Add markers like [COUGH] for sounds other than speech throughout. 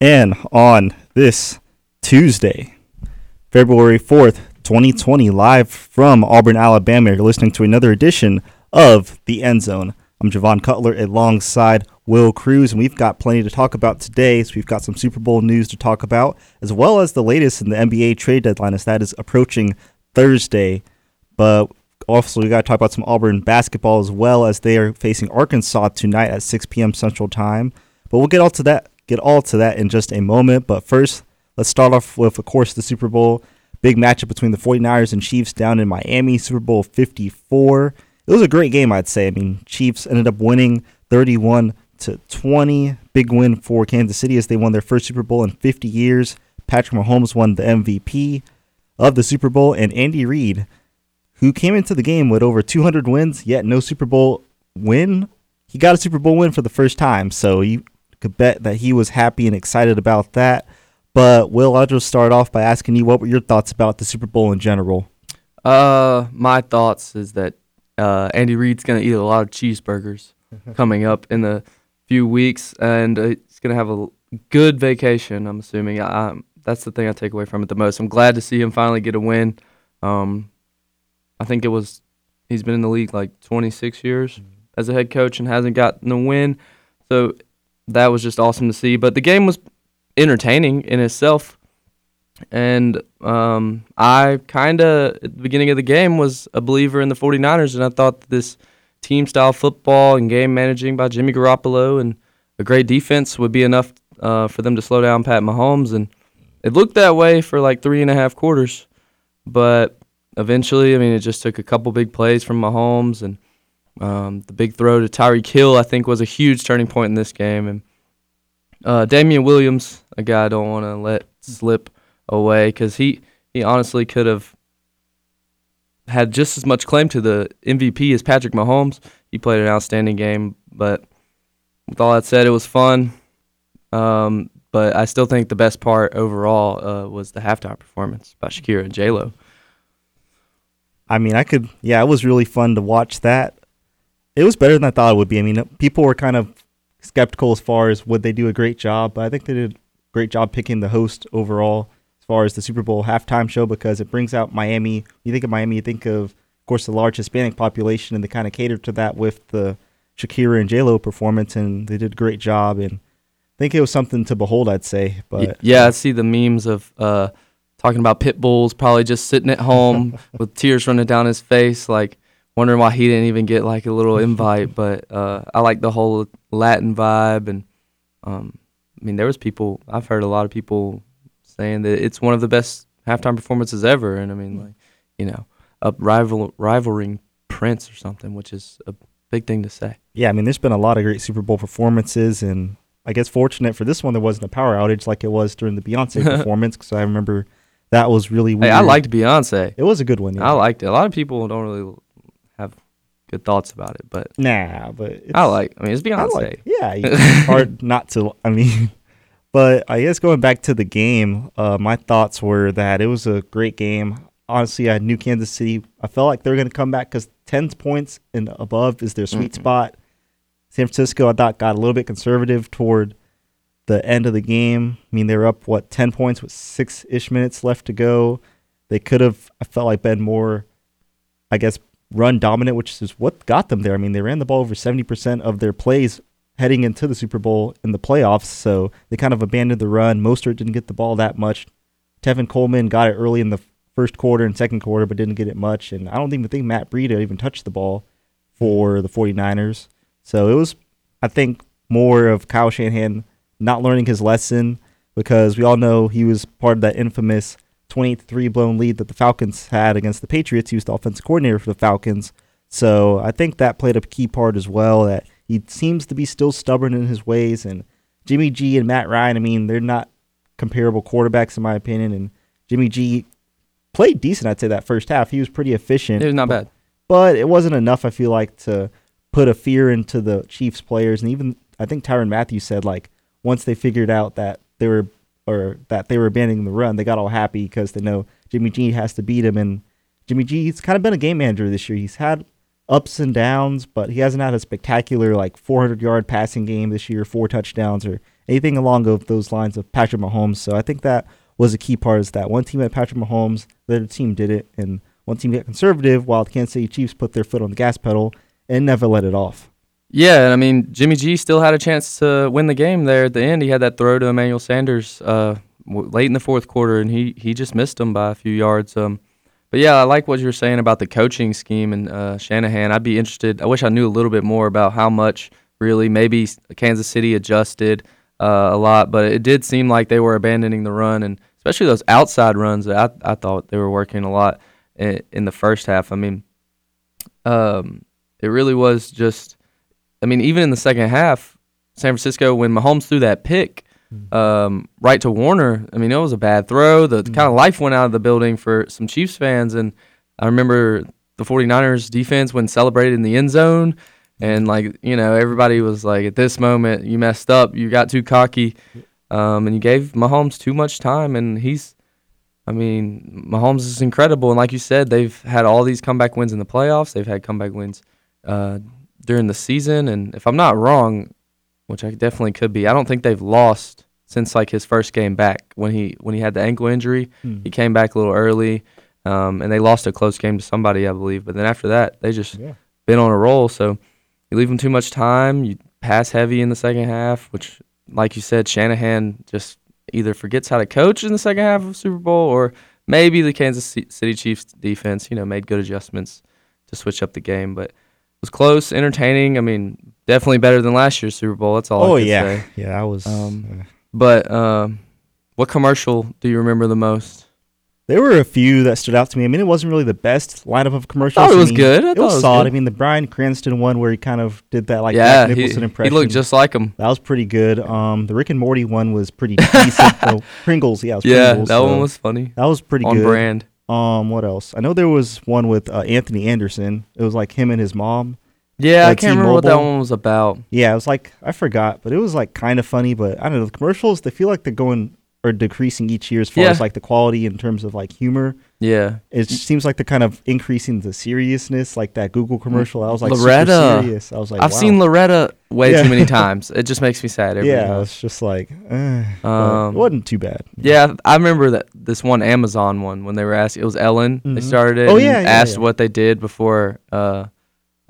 And on this Tuesday, February 4th, 2020, live from Auburn, Alabama, you're listening to another edition of The End Zone. I'm Jovan Cutler alongside Wil Cruz, and we've got plenty to talk about today. So we've got some Super Bowl news to talk about, as well as the latest in the NBA trade deadline as that is approaching Thursday. But also, we got to talk about some Auburn basketball as well as they are facing Arkansas tonight at 6 p.m. Central Time. But we'll get all to that get all to that in just a moment. But first, let's start off with, of course, the Super Bowl. Big matchup between the 49ers and Chiefs down in Miami, Super Bowl 54. It was a great game, I'd say. I mean, Chiefs ended up winning 31 to 20. Big win for Kansas City as they won their first Super Bowl in 50 years. Patrick Mahomes won the MVP of the Super Bowl, and Andy Reid, who came into the game with over 200 wins, yet no Super Bowl win, he got a Super Bowl win for the first time. So you could bet that he was happy and excited about that. But Wil, I'll just start off by asking you what were your thoughts about the Super Bowl in general? Uh, my thoughts is that uh, Andy Reid's gonna eat a lot of cheeseburgers [LAUGHS] coming up in the few weeks, and uh, he's gonna have a good vacation. I'm assuming. I, I, that's the thing I take away from it the most. I'm glad to see him finally get a win. Um, I think it was he's been in the league like 26 years mm-hmm. as a head coach and hasn't gotten a win. So that was just awesome to see. But the game was entertaining in itself. And um, I kind of, at the beginning of the game, was a believer in the 49ers. And I thought this team style football and game managing by Jimmy Garoppolo and a great defense would be enough uh, for them to slow down Pat Mahomes. And it looked that way for like three and a half quarters. But eventually, I mean, it just took a couple big plays from Mahomes and um, the big throw to Tyreek Hill, I think, was a huge turning point in this game. And uh, Damien Williams, a guy I don't want to let slip away because he, he honestly could have had just as much claim to the MVP as Patrick Mahomes. He played an outstanding game, but with all that said, it was fun. Um, but I still think the best part overall uh, was the halftime performance by Shakira and J Lo. I mean, I could, yeah, it was really fun to watch that it was better than I thought it would be. I mean, people were kind of skeptical as far as would they do a great job, but I think they did a great job picking the host overall as far as the Super Bowl halftime show because it brings out Miami. You think of Miami, you think of, of course, the large Hispanic population, and they kind of catered to that with the Shakira and J Lo performance, and they did a great job. And I think it was something to behold, I'd say. But yeah, I see the memes of uh, talking about Pitbull's probably just sitting at home [LAUGHS] with tears running down his face, like wondering why he didn't even get like a little invite. [LAUGHS] But uh, I like the whole Latin vibe, and um, I mean, there was people. I've heard a lot of people saying that it's one of the best halftime performances ever, and I mean, like you know, up rival rivaling Prince or something, which is a big thing to say. Yeah, I mean, there's been a lot of great Super Bowl performances, and I guess fortunate for this one, there wasn't a power outage like it was during the Beyonce [LAUGHS] performance, because I remember that was really weird. Hey, I liked Beyonce. It was a good one. Yeah. I liked it. A lot of people don't really good thoughts about it, but nah, but I like. I mean, it's Beyonce. Like, yeah, [LAUGHS] it's hard not to. I mean, [LAUGHS] but I guess going back to the game, uh, my thoughts were that it was a great game. Honestly, I knew Kansas City. I felt like they were going to come back because 10 points and above is their sweet mm-hmm. spot. San Francisco, I thought, got a little bit conservative toward the end of the game. I mean, they were up what 10 points with six ish minutes left to go. They could have, I felt like, been more, I guess, run dominant, which is what got them there. I mean, they ran the ball over 70% of their plays heading into the Super Bowl in the playoffs, so they kind of abandoned the run. Mostert didn't get the ball that much. Tevin Coleman got it early in the first quarter and second quarter, but didn't get it much. And I don't even think Matt Breida even touched the ball for the 49ers. So it was, I think, more of Kyle Shanahan not learning his lesson because we all know he was part of that infamous 28 3 blown lead that the Falcons had against the Patriots. He was the offensive coordinator for the Falcons. So I think that played a key part as well. That he seems to be still stubborn in his ways. And Jimmy G and Matt Ryan, I mean, they're not comparable quarterbacks in my opinion. And Jimmy G played decent, I'd say, that first half. He was pretty efficient. It was not bad. But it wasn't enough, I feel like, to put a fear into the Chiefs players. And even, I think Tyrann Mathieu said, like, once they figured out that they were or that they were abandoning the run, they got all happy because they know Jimmy G has to beat him. And Jimmy G's kind of been a game manager this year. He's had ups and downs, but he hasn't had a spectacular like 400 yard passing game this year, four touchdowns or anything along of those lines of Patrick Mahomes. So I think that was a key part is that one team had Patrick Mahomes, the other team did it, and one team got conservative while the Kansas City Chiefs put their foot on the gas pedal and never let it off. Yeah, and I mean Jimmy G still had a chance to win the game there at the end. He had that throw to Emmanuel Sanders uh, late in the fourth quarter, and he he just missed him by a few yards. Um, but yeah, I like what you were saying about the coaching scheme and uh, Shanahan. I'd be interested. I wish I knew a little bit more about how much really maybe Kansas City adjusted uh, a lot, but it did seem like they were abandoning the run, and especially those outside runs. That I I thought they were working a lot in, in the first half. I mean, um, it really was just. I mean, even in the second half, San Francisco when Mahomes threw that pick um, right to Warner. I mean, it was a bad throw. The kind of life went out of the building for some Chiefs fans. And I remember the 49ers defense when celebrated in the end zone. And, like, you know, everybody was like, at this moment, you messed up. You got too cocky. Um, and you gave Mahomes too much time. And he's, I mean, Mahomes is incredible. And like you said, they've had all these comeback wins in the playoffs, they've had comeback wins uh, during the season. And if I'm not wrong, which I definitely could be. I don't think they've lost since like his first game back when he when he had the ankle injury. Hmm. He came back a little early, um, and they lost a close game to somebody, I believe. But then after that, they just Yeah. been on a roll. So you leave them too much time. You pass heavy in the second half, which, like you said, Shanahan just either forgets how to coach in the second half of Super Bowl, or maybe the Kansas City Chiefs defense, you know, made good adjustments to switch up the game. But was close, entertaining. I mean, definitely better than last year's Super Bowl. That's all. I Oh yeah, say. yeah. I was. Um, But um, what commercial do you remember the most? There were a few that stood out to me. I mean, it wasn't really the best lineup of commercials. thought it I was mean, good. I it thought was it was solid. good. I mean, the Bryan Cranston one where he kind of did that like yeah, he, Nicholson he impression. looked just like him. that was pretty good. Um, the Rick and Morty one was pretty [LAUGHS] decent. though. Pringles, yeah, it was Yeah, Pringles, that so one was funny. that was pretty on good. brand. Um, what else? I know there was one with uh, Anthony Anderson. It was like him and his mom. Yeah, I can't remember what that one was about. Yeah, it was like I forgot, but it was like kind of funny. But I don't know. The commercials they feel like they're going or decreasing each year as far Yeah. as like the quality in terms of like humor. Yeah, It seems like they're kind of increasing the seriousness, like that Google commercial. I was like Loretta. serious. I was like, I've wow. seen Loretta way Yeah. too many [LAUGHS] times. It just makes me sad. Every Yeah, it's just like, but Um, it wasn't too bad. Yeah, I remember that this one Amazon one when they were asking. It was Ellen. They Mhm. started it. Oh, yeah, yeah, asked what they did before uh,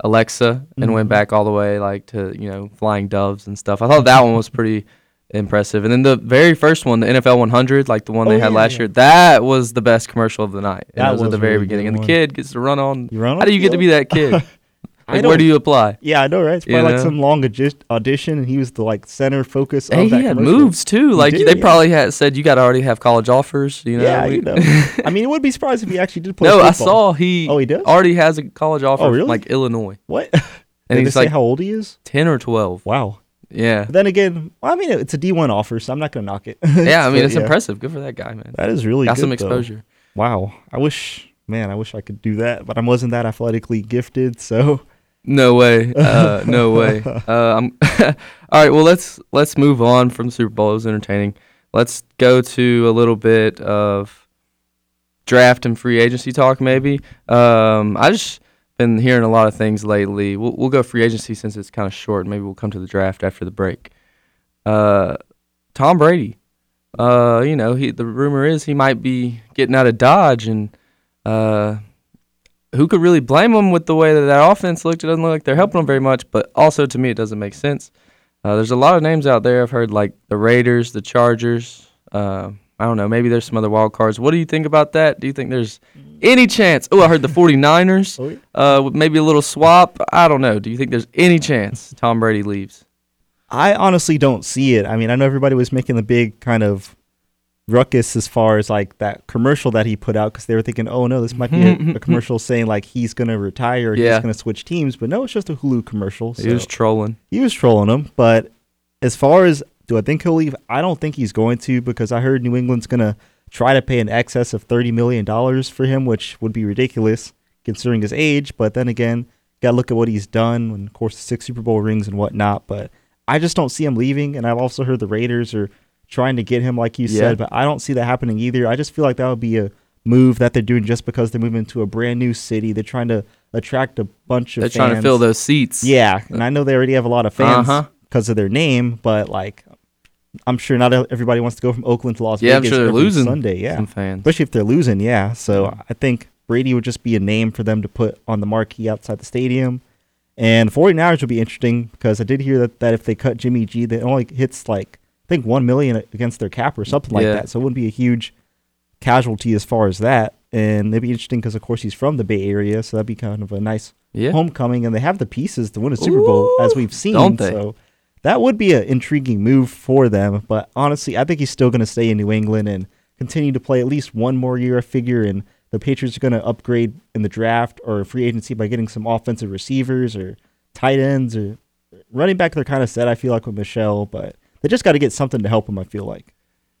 Alexa, and went Mhm. back all the way like to you know flying doves and stuff. I thought that one was pretty impressive. And then the very first one, the NFL 100, like the one Oh, they had yeah, last yeah. year, that was the best commercial of the night. And That it was, at the very really beginning, and the one. kid gets to run on. You run on How do you get to be that kid? [LAUGHS] Like, where don't- you apply? Yeah, I know, right? It's You probably like know? some long audi- audition, and he was the like center focus Hey, of that he had commercial. moves too. Like did, they yeah. probably had said you got to already have college offers. You know. yeah, We- you know. [LAUGHS] I mean, it would be surprised if he actually did play. no, I saw he. Oh, he does. already has a college oh, offer Oh, from really? like Illinois, What? and Did he's they say like how old he is? ten or twelve. Wow. Yeah, But then again, well, I mean, it's a D1 offer, so I'm not gonna knock it. [LAUGHS] yeah. I mean, it's yeah, impressive. Good for that guy, man. That is really Got good, some though. exposure. Wow. I wish, man, I wish I could do that, but I wasn't that athletically gifted. So No way. [LAUGHS] Uh, no way. Uh, I'm [LAUGHS] all right. Well, let's let's move on from Super Bowl. It was entertaining. Let's go to a little bit of draft and free agency talk, maybe. Um, I just been hearing a lot of things lately. We'll we'll go free agency since it's kind of short. Maybe we'll come to the draft after the break. Uh, Tom Brady. Uh, you know, he the rumor is he might be getting out of Dodge, and uh, who could really blame him with the way that that offense looked? It doesn't look like they're helping him very much, but also to me, it doesn't make sense. Uh, there's a lot of names out there. I've heard like the Raiders, the Chargers. Uh, I don't know. Maybe there's some other wild cards. What do you think about that? Do you think there's any chance? Oh, I heard the [LAUGHS] 49ers. Oh. Uh, with maybe a little swap. I don't know. Do you think there's any chance Tom Brady leaves? I honestly don't see it. I mean, I know everybody was making the big kind of ruckus as far as like that commercial that he put out because they were thinking, oh no, this might be a, [LAUGHS] a commercial saying like he's gonna retire, Yeah. he's gonna switch teams. But no, it's just a Hulu commercial. He was trolling. he was trolling him. But as far as do I think he'll leave? I don't think he's going to because I heard New England's gonna try to pay an excess of thirty million dollars for him, which would be ridiculous considering his age. But then again, got to look at what he's done, and of course the six Super Bowl rings and whatnot. But I just don't see him leaving. And I've also heard the Raiders are trying to get him, like you Yeah. said, but I don't see that happening either. I just feel like that would be a move that they're doing just because they're moving to a brand new city. They're trying to attract a bunch of They're fans. trying to fill those seats. Yeah, and I know they already have a lot of fans Uh-huh. because of their name, but like, I'm sure not everybody wants to go from Oakland to Las Yeah, I'm Vegas sure they're losing Sunday. Yeah, especially if they're losing. Yeah, so I think Brady would just be a name for them to put on the marquee outside the stadium. And 49ers would be interesting because I did hear that, that if they cut Jimmy G, that only hits like I think one million against their cap or something like Yeah. that. So it wouldn't be a huge casualty as far as that. And it'd be interesting because of course he's from the Bay Area, so that'd be kind of a nice yeah. homecoming, and they have the pieces to win a Super Bowl as we've seen. don't they? So that would be an intriguing move for them. But honestly, I think he's still going to stay in New England and continue to play at least one more year. I figure, and the Patriots are going to upgrade in the draft or free agency by getting some offensive receivers or tight ends or running back. They're kind of set. I feel like with Michel, but they just got to get something to help them. I feel like.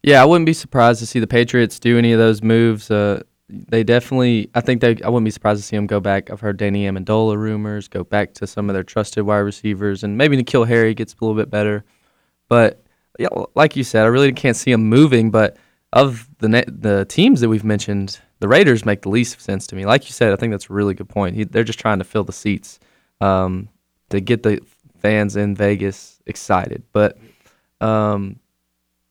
Yeah, I wouldn't be surprised to see the Patriots do any of those moves. Uh, they definitely, I think they, I wouldn't be surprised to see them go back. I've heard Danny Amendola rumors, go back to some of their trusted wide receivers, and maybe N'Keal Harry gets a little bit better. But yeah, like you said, I really can't see them moving. But of the ne- the teams that we've mentioned, the Raiders make the least sense to me. Like you said, I think that's a really good point. He, they're just trying to fill the seats um, to get the fans in Vegas excited. But um,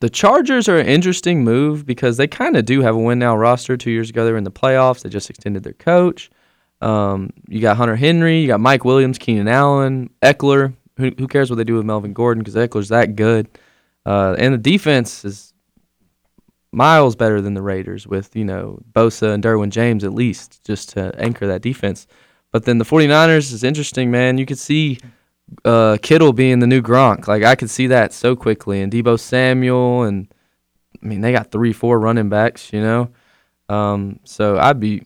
the Chargers are an interesting move because they kind of do have a win now roster. Two years ago, they were in the playoffs. They just extended their coach. Um, you got Hunter Henry, you got Mike Williams, Keenan Allen, Ekeler. Who, who cares what they do with Melvin Gordon because Ekeler's that good. Uh, and the defense is miles better than the Raiders with, you know, Bosa and Derwin James at least just to anchor that defense. But then the 49ers is interesting, man. You could see uh, Kittle being the new Gronk. Like I could see that so quickly. And Deebo Samuel, and I mean they got three, four running backs. You know, um, so I'd be,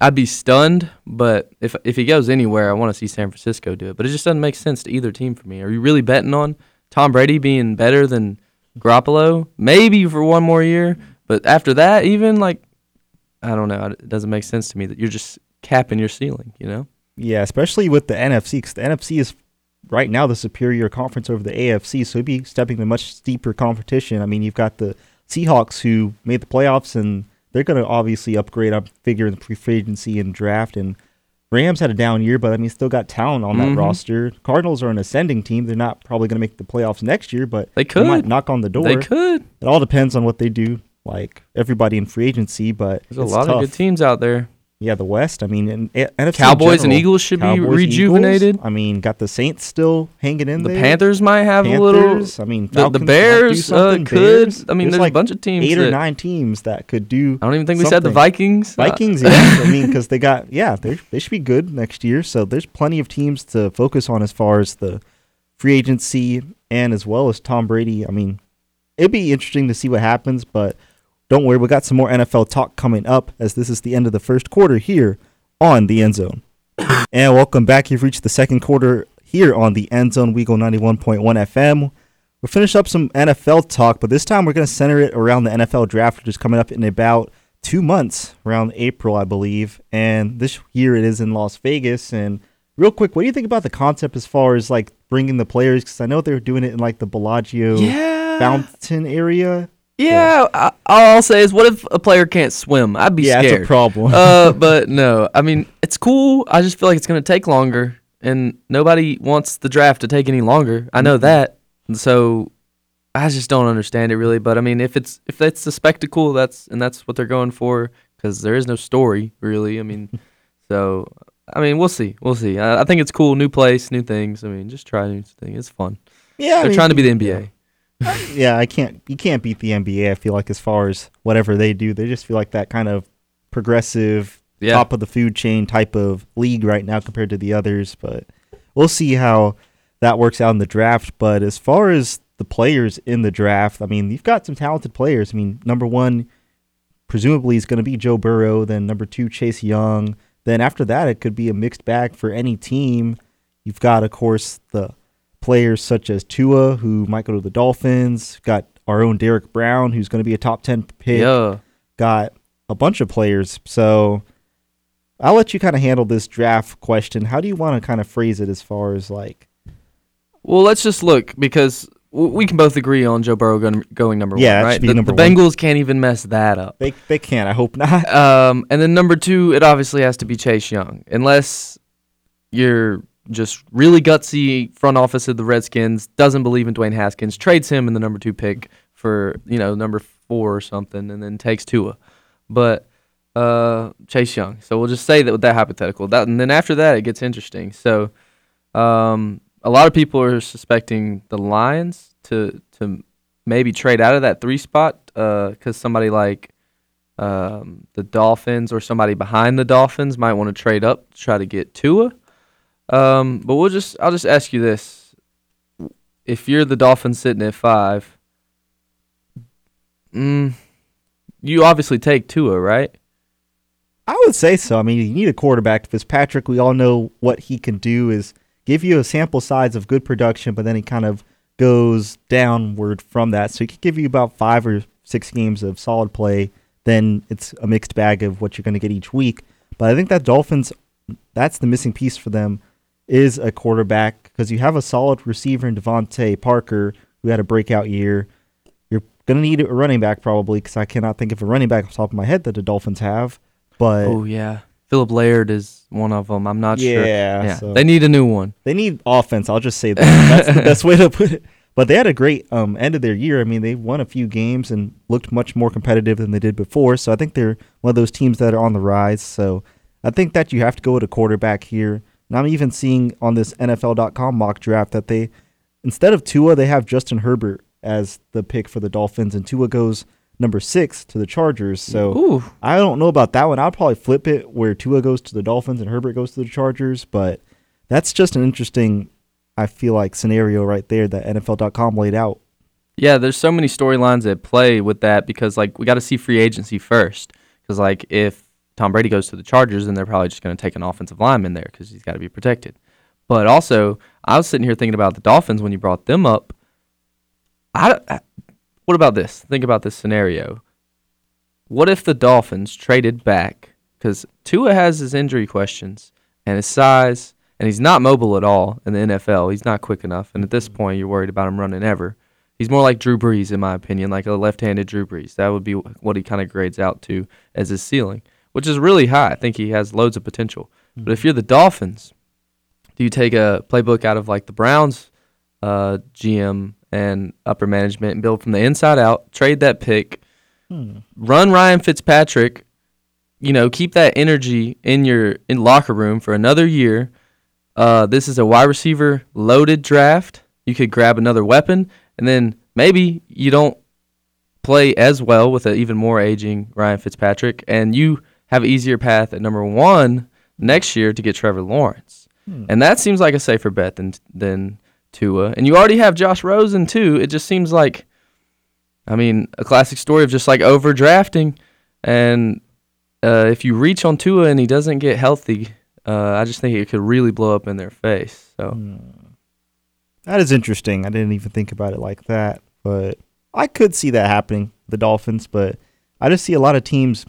I'd be stunned. But if if he goes anywhere, I want to see San Francisco do it. But it just doesn't make sense to either team for me. Are you really betting on Tom Brady being better than Garoppolo? Maybe for one more year, but after that, even like, I don't know. It doesn't make sense to me that you're just capping your ceiling. You know. Yeah, especially with the NFC, because the NFC is right now the superior conference over the AFC, so he'd be stepping to much steeper competition. I mean, you've got the Seahawks who made the playoffs, and they're going to obviously upgrade up figure in the free agency and draft. And Rams had a down year, but I mean, still got talent on that Mhm. roster. Cardinals are an ascending team. They're not probably going to make the playoffs next year, but They might could. knock on the door. They could. It all depends on what they do. Like everybody in free agency, but There's a lot tough. of good teams out there. Yeah, the West. I mean, and A- NFC in Cowboys and. Eagles should be rejuvenated. Eagles. I mean, got the Saints still hanging in there. The there. Panthers might have a little. I mean, The, the Falcons might do Bears uh, could. Bears. I mean, there's, like a bunch of teams. eight or nine teams that could do. I don't even think we said the something. Vikings. Uh, Vikings, yeah. I mean, because they got yeah, they they should be good next year. So there's plenty of teams to focus on as far as the free agency and as well as Tom Brady. I mean, it'd be interesting to see what happens, but don't worry, we got some more NFL talk coming up as this is the end of the first quarter here on the End Zone. [COUGHS] and welcome back. You've reached the second quarter here on the End Zone Weagle 91.1 FM. We'll finish up some NFL talk, but this time we're going to center it around the NFL draft, which is coming up in about two months, around April, I believe. And this year it is in Las Vegas. And real quick, what do you think about the concept as far as like bringing the players? Because I know they were doing it in like the Bellagio Yeah. fountain area. Yeah. I, all I'll say is, what if a player can't swim? I'd be yeah, scared. that's a problem. uh, [LAUGHS] but no, I mean it's cool. I just feel like it's gonna take longer, and nobody wants the draft to take any longer. I know Mhm. that, and so I just don't understand it really. But I mean, if it's if it's the spectacle, that's and that's what they're going for, because there is no story really. I mean, [LAUGHS] so I mean, we'll see, we'll see. I, I think it's cool, new place, new things. I mean, just try new things. It's fun. yeah, they're mean, trying to be the NBA. Yeah, I can't. You can't beat the NBA. I feel like as far as whatever they do, they just feel like that kind of progressive, Yeah. top of the food chain type of league right now compared to the others. But we'll see how that works out in the draft. But as far as the players in the draft, I mean, you've got some talented players. I mean, number one, presumably is going to be Joe Burrow. Then number two, Chase Young. Then after that, it could be a mixed bag for any team. You've got, of course, the players such as Tua, who might go to the Dolphins. Got our own Derek Brown, who's going to be a top 10 pick. Yeah. Got a bunch of players. So I'll let you kind of handle this draft question. How do you want to kind of phrase it as far as like, Well, let's just look because we can both agree on Joe Burrow going, going number Yeah, one, right? the, the one. Bengals can't even mess that up. They they can't. I hope not. Um, and then number two, it obviously has to be Chase Young, unless you're just really gutsy front office of the Redskins doesn't believe in Dwayne Haskins, trades him in the number two pick for you know number four or something, and then takes Tua. But uh, Chase Young. So we'll just say that with that hypothetical. That and then after that, it gets interesting. So um, a lot of people are suspecting the Lions to to maybe trade out of that three spot because somebody like um, the Dolphins or somebody behind the Dolphins might want to trade up to try to get Tua. Um, but we'll just I'll just ask you this: If you're the Dolphins sitting at five, mm, you obviously take Tua, right? I would say so. I mean, you need a quarterback. Fitzpatrick, we all know what he can do is give you a sample size of good production, but then he kind of goes downward from that. So he could give you about five or six games of solid play. Then it's a mixed bag of what you're going to get each week. But I think that Dolphins, that's the missing piece for them, is a quarterback because you have a solid receiver in DeVante Parker who had a breakout year. You're going to need a running back probably because I cannot think of a running back off the top of my head that the Dolphins have. But Oh yeah, Philip Laird is one of them. I'm not sure. Yeah, Yeah, so- they need a new one. They need offense. I'll just say that. That's the best way to put it. But they had a great um, end of their year. I mean, they won a few games and looked much more competitive than they did before. So I think they're one of those teams that are on the rise. So I think that you have to go with a quarterback here. And I'm even seeing on this NFL.com mock draft that they, instead of Tua, they have Justin Herbert as the pick for the Dolphins, and Tua goes number six to the Chargers. So Ooh, I don't know about that one. I'll probably flip it where Tua goes to the Dolphins and Herbert goes to the Chargers, but that's just an interesting, I feel like, scenario right there that NFL.com laid out. yeah. There's so many storylines at play with that because like we got to see free agency first. Because like if Tom Brady goes to the Chargers, then they're probably just going to take an offensive lineman there because he's got to be protected. But also, I was sitting here thinking about the Dolphins when you brought them up. I, I- what about this? Think about this scenario. What if the Dolphins traded back? Because Tua has his injury questions and his size, and he's not mobile at all in the NFL. He's not quick enough, and at this point, you're worried about him running ever. He's more like Drew Brees, in my opinion, like a left-handed Drew Brees. That would be what he kind of grades out to as his ceiling, which is really high. I think he has loads of potential. But if you're the Dolphins, do you take a playbook out of like the Browns uh, GM and upper management and build from the inside out, trade that pick, Hmm. run Ryan Fitzpatrick, you know, keep that energy in your in locker room for another year. Uh, this is a wide receiver loaded draft. You could grab another weapon, and then maybe you don't play as well with an even more aging Ryan Fitzpatrick, and you have an easier path at number one next year to get Trevor Lawrence. Hmm. And that seems like a safer bet than than Tua. And you already have Josh Rosen too. It just seems like, I mean, a classic story of just like overdrafting. And uh, if you reach on Tua and he doesn't get healthy, uh, I just think it could really blow up in their face. So Hmm. That is interesting. I didn't even think about it like that, but I could see that happening, the Dolphins, but I just see a lot of teams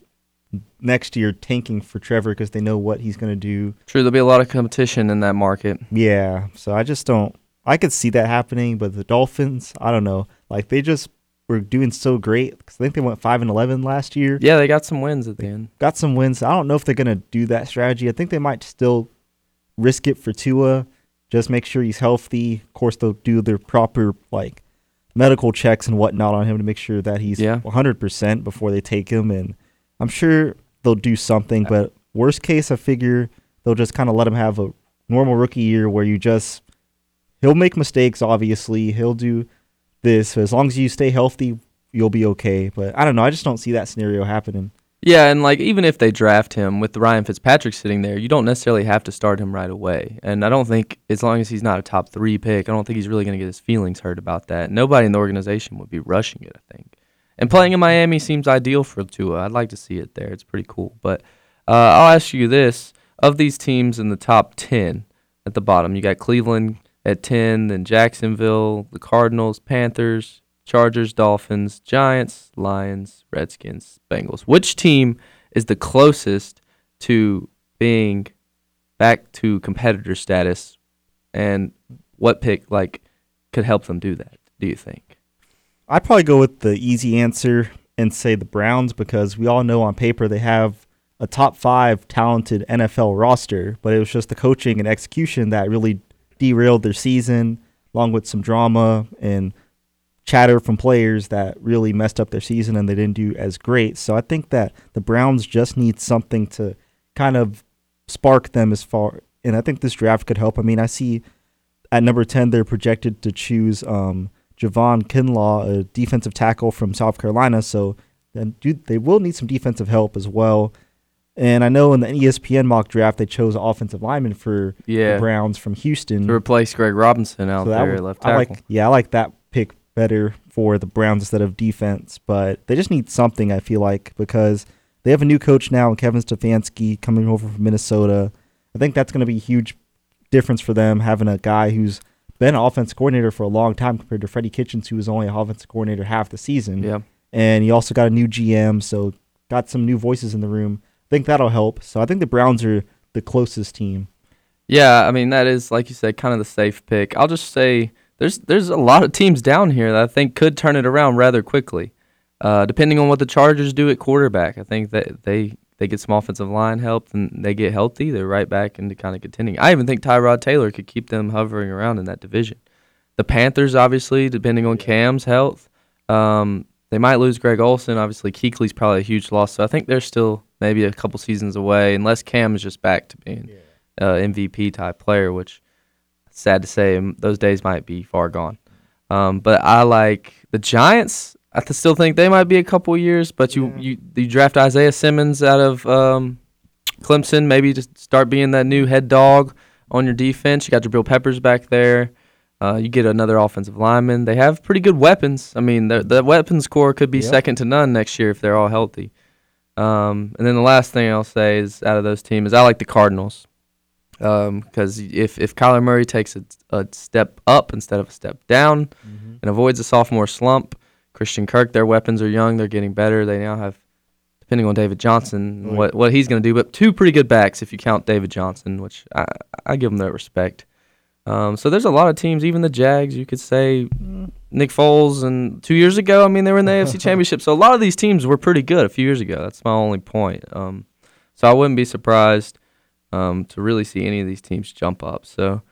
next year tanking for Trevor because they know what he's going to do. true, there'll be a lot of competition in that market. Yeah, so I just don't. I could see that happening, but the Dolphins, I don't know. Like they just were doing so great because I think they went five and eleven last year. Yeah, they got some wins at the end. Got some wins. I don't know if they're gonna do that strategy. I think they might still risk it for Tua. Just make sure he's healthy. Of course, they'll do their proper like medical checks and whatnot on him to make sure that he's Yeah. 100% before they take him. And I'm sure they'll do something. But worst case, I figure they'll just kind of let him have a normal rookie year where you just he'll make mistakes. Obviously, he'll do this. As long as you stay healthy, you'll be okay. But I don't know. I just don't see that scenario happening. Yeah, and like even if they draft him with Ryan Fitzpatrick sitting there, you don't necessarily have to start him right away. And I don't think as long as he's not a top three pick, I don't think he's really going to get his feelings hurt about that. Nobody in the organization would be rushing it. I think. And playing in Miami seems ideal for Tua. I'd like to see it there. It's pretty cool. But uh, I'll ask you this: of these teams in the top ten at the bottom, you got Cleveland at ten, then Jacksonville, the Cardinals, Panthers, Chargers, Dolphins, Giants, Lions, Redskins, Bengals. Which team is the closest to being back to competitor status, and what pick like could help them do that? Do do you think? I'd probably go with the easy answer and say the Browns because we all know on paper they have a top five talented NFL roster, but it was just the coaching and execution that really derailed their season, along with some drama and chatter from players that really messed up their season and they didn't do as great. So I think that the Browns just need something to kind of spark them as far and I think this draft could help. I mean, I see at number 10 they're projected to choose um, Javon Kinlaw, a defensive tackle from South Carolina, so then they will need some defensive help as well. And I know in the ESPN mock draft they chose offensive lineman for yeah. the Browns from Houston to replace Greg Robinson out so there would, left tackle. I like, yeah, I like that pick better for the Browns instead of defense, but they just need something. I feel like because they have a new coach now, Kevin Stefanski coming over from Minnesota. I think that's going to be a huge difference for them having a guy who's been an offense coordinator for a long time compared to Freddie Kitchens, who was only an offensive coordinator half the season. Yeah. And he also got a new GM, so got some new voices in the room. I think that'll help. So I think the Browns are the closest team. Yeah, I mean that is like you said, kind of the safe pick. I'll just say there's there's a lot of teams down here that I think could turn it around rather quickly. Uh, depending on what the Chargers do at quarterback, I think that they they get some offensive line help and they get healthy, they're right back into kind of contending. I even think Tyrod Taylor could keep them hovering around in that division. The Panthers, obviously, depending on Cam's health, um, they might lose Greg Olsen. Obviously, Kuechly's probably a huge loss, so I think they're still maybe a couple seasons away, unless Cam is just back to being yeah. uh, MVP type player, which sad to say, those days might be far gone. Um, but I like the Giants. I still think they might be a couple years, but you, yeah. you you draft Isaiah Simmons out of um, Clemson, maybe just start being that new head dog on your defense. You got Jabril Peppers back there. Uh, you get another offensive lineman. They have pretty good weapons. I mean, the the weapons corps could be yep. second to none next year if they're all healthy. Um, and then the last thing I'll say is out of those teams I like the Cardinals because um, if if Kyler Murray takes a, a, step up instead of a step down mm-hmm. and avoids a sophomore slump, Christian Kirk, their weapons are young, they're getting better. They now have, depending on David Johnson, what what he's going to do, but two pretty good backs if you count David Johnson, which I I give them that respect. Um, so there's a lot of teams, even the Jags. You could say mm. Nick Foles, and two years ago, I mean, they were in the AFC Championship. So a lot of these teams were pretty good a few years ago. That's my only point. Um, so I wouldn't be surprised um, to really see any of these teams jump up. So,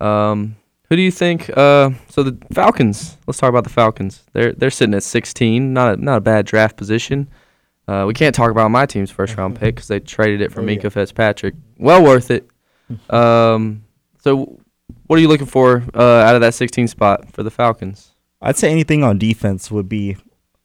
um, who do you think? Uh, so the Falcons. Let's talk about the Falcons. They're they're sitting at 16. Not a, not a bad draft position. Uh, we can't talk about my team's first round pick because they traded it for yeah. Fitzpatrick. Well worth it. [LAUGHS] Um, so, what are you looking for uh, out of that 16 spot for the Falcons? I'd say anything on defense would be